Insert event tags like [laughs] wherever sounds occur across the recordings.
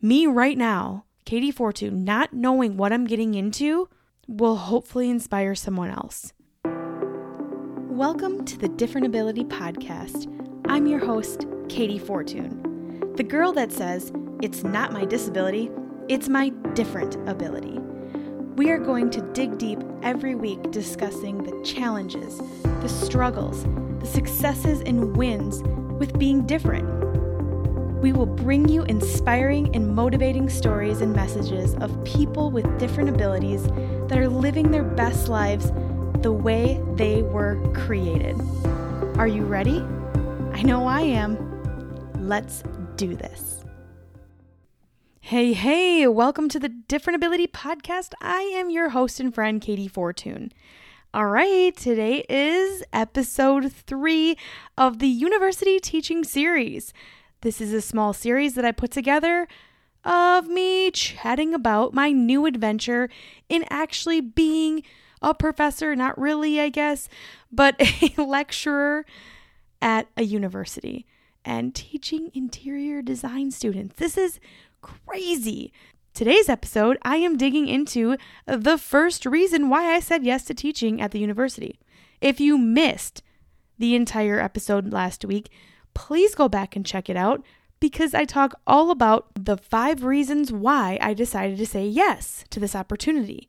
me right now, Katey Fortun, not knowing what I'm getting into will hopefully inspire someone else. Welcome to the Different Ability Podcast. I'm your host, Katey Fortun, the girl that says, It's not my disability, it's my different ability. We are going to dig deep every week discussing the challenges, the struggles, the successes, and wins with being different. We will bring you inspiring and motivating stories and messages of people with different abilities that are living their best lives the way they were created. Are you ready? I know I am. Let's do this. Hey, hey, welcome to the Different Ability Podcast. I am your host and friend, Katey Fortun. All right, today is episode three of the University Teaching Series. This is a small series that I put together of me chatting about my new adventure in actually being a professor, not really, I guess, but [laughs] a lecturer at a university and teaching interior design students. This is crazy. Today's episode, I am digging into the first reason why I said yes to teaching at the university. If you missed the entire episode last week, please go back and check it out because I talk all about the five reasons why I decided to say yes to this opportunity.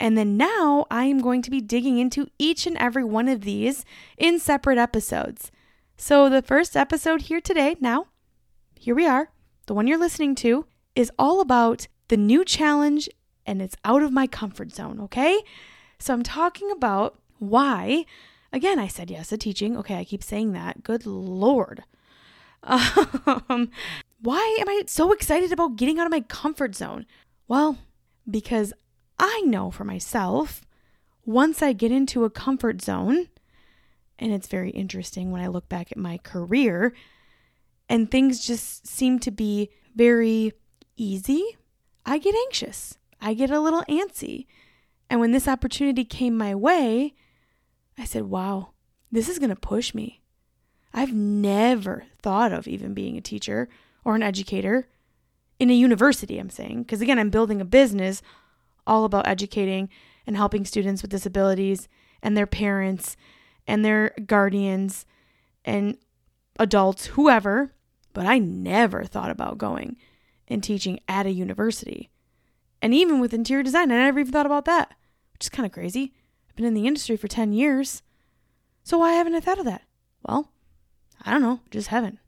And then now I am going to be digging into each and every one of these in separate episodes. So, the first episode here today, now, here we are, the one you're listening to, is all about the new challenge and it's out of my comfort zone, okay? So, I'm talking about why Again, I said yes to teaching. Okay, I keep saying that. Good Lord. [laughs] Um, why am I so excited about getting out of my comfort zone? Well, because I know for myself, once I get into a comfort zone, and it's very interesting when I look back at my career, and things just seem to be very easy, I get anxious. I get a little antsy. And when this opportunity came my way, I said, wow, this is going to push me. I've never thought of even being a teacher or an educator in a university, I'm saying. Because again, I'm building a business all about educating and helping students with disabilities and their parents and their guardians and adults, whoever. But I never thought about going and teaching at a university. And even with interior design, I never even thought about that, which is kind of crazy been in the industry for 10 years. So why haven't I thought of that? Well, I don't know, just haven't.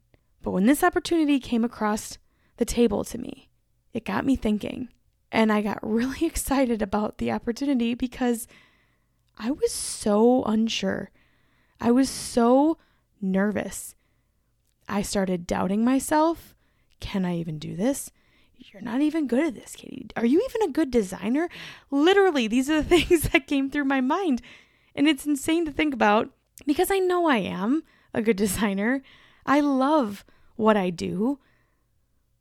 But when this opportunity came across the table to me, it got me thinking. And I got [laughs] really excited about the opportunity because I was so unsure. I was so nervous. I started doubting myself. Can I even do this? You're not even good at this, Katey. Are you even a good designer? Literally, these are the [laughs] things that came through my mind. And it's insane to think about because I know I am a good [laughs] designer. I love what I do.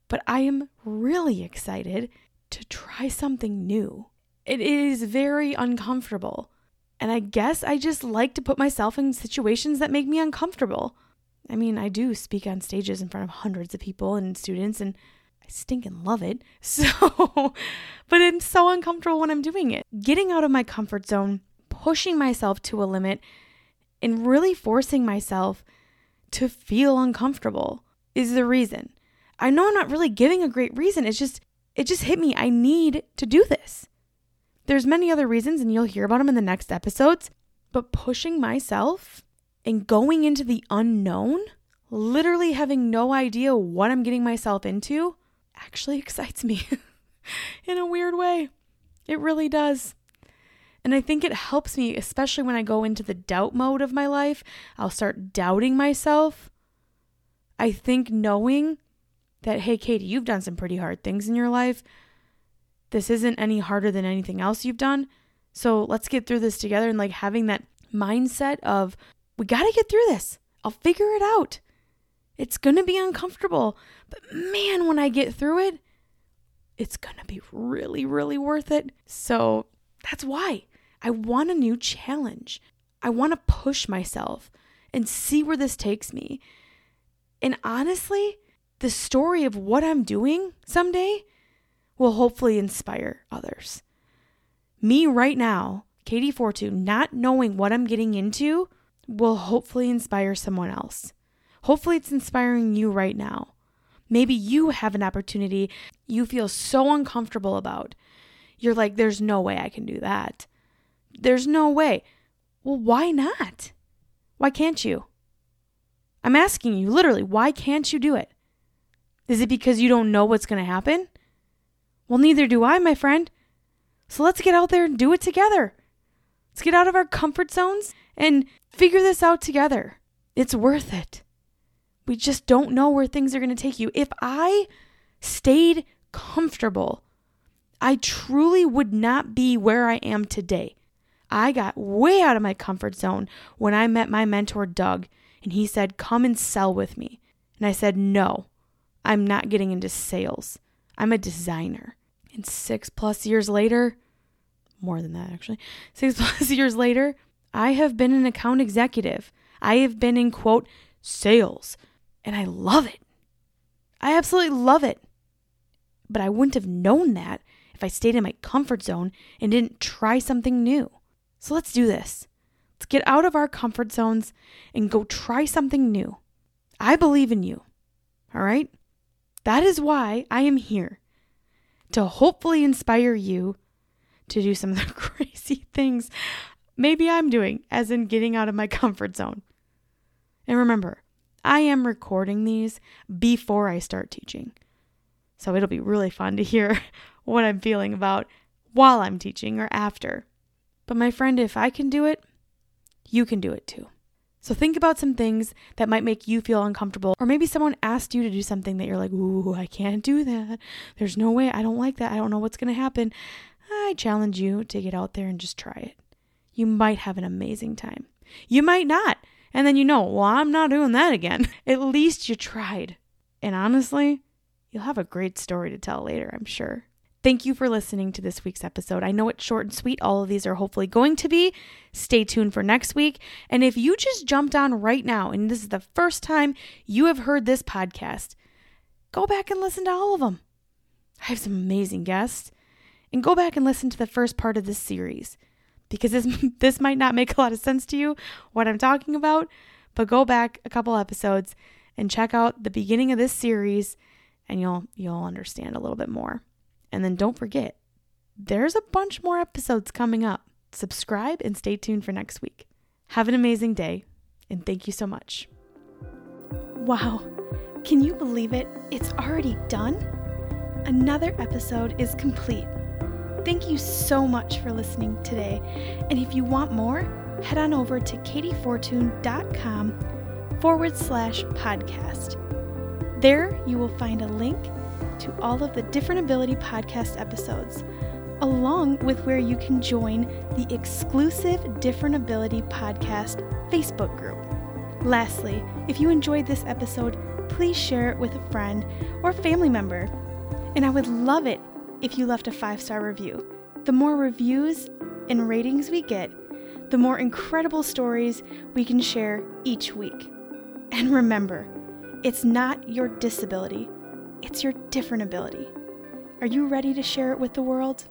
But I am really excited to try something new. It is very uncomfortable. And I guess I just like to put myself in situations that make me uncomfortable. I mean, I do speak on stages in front of hundreds of people and students, and stinking love it. [laughs] So, but it's so uncomfortable when I'm doing it. Getting out of my comfort zone, pushing myself to a limit, and really forcing myself to feel uncomfortable is the reason. I know I'm not really giving a great reason. It's just, it just hit me. I need to do this. There's many other reasons, and you'll hear about them in the next episodes, but pushing myself and going into the unknown, literally having no idea what I'm getting myself into, actually [laughs] excites me in a weird way. It really does. And I think it helps me, especially when I go into the doubt mode of my life. I'll start doubting myself. I think knowing that, hey, Katey, you've done some pretty hard things in your life. This isn't any harder than anything else you've done. So let's get through this together. And like having that mindset of, we got to get through this. I'll figure it out. It's going to be uncomfortable, but man, when I get through it, it's going to be really, really worth it. So that's why I want a new challenge. I want to push myself and see where this takes me. And honestly, the story of what I'm doing someday will hopefully inspire others. Me right now, Katey Fortun, not knowing what I'm getting into will hopefully inspire someone else. Hopefully, it's inspiring you right now. Maybe you have an opportunity you feel so uncomfortable about. You're like, there's no way I can do that. There's no way. Well, why not? Why can't you? I'm asking you, literally, why can't you do it? Is it because you don't know what's going to happen? Well, neither do I, my friend. So let's get out there and do it together. Let's get out of our comfort zones and figure this out together. It's worth it. We just don't know where things are going to take you. If I stayed comfortable, I truly would not be where I am today. I got way out of my comfort zone when I met my mentor, Doug, and he said, Come and sell with me. And I said, No, I'm not getting into sales. I'm a designer. And six plus years later, more than that actually, six [laughs] plus years later, I have been an account executive. I have been in quote sales, and I love it. I absolutely love it. But I wouldn't have known that if I stayed in my comfort zone and didn't try something new. So let's do this. Let's get out of our comfort zones and go try something new. I believe in you. All right? That is why I am here to hopefully inspire you to do some of the [laughs] crazy things maybe I'm doing, as in getting out of my comfort zone. And remember, I am recording these before I start teaching. So it'll be really fun to hear [laughs] what I'm feeling about while I'm teaching or after. But my friend, if I can do it, you can do it too. So think about some things that might make you feel uncomfortable, or maybe someone asked you to do something that you're like, ooh, I can't do that. There's no way. I don't like that. I don't know what's going to happen. I challenge you to get out there and just try it. You might have an amazing time. You might not. And then you know, well, I'm not doing that again. [laughs] At least you tried. And honestly, you'll have a great story to tell later, I'm sure. Thank you for listening to this week's episode. I know it's short and sweet. All of these are hopefully going to be. Stay tuned for next week. And if you just jumped on right now and this is the first time you have heard this podcast, go back and listen to all of them. I have some amazing guests. And go back and listen to the first part of this series because this [laughs] this might not make a lot of sense to you what I'm talking about, but go back a couple episodes and check out the beginning of this series and you'll you'll understand a little bit more. And then don't forget, there's a bunch more episodes coming up. Subscribe and stay tuned for next week. Have an amazing day, and thank you so much. Wow, can you believe it? It's already done? Another episode is complete. Thank you so much for listening today. And if you want more, head on over to kateyfortun.com forward slash podcast. There you will find a link to all of the Different Ability podcast episodes, along with where you can join the exclusive Different Ability podcast Facebook group. Lastly, if you enjoyed this episode, please share it with a friend or family member. And I would love it if you left a five star review. The more reviews and ratings we get, the more incredible stories we can share each week. And remember, it's not your disability it's your different ability. Are you ready to share it with the world?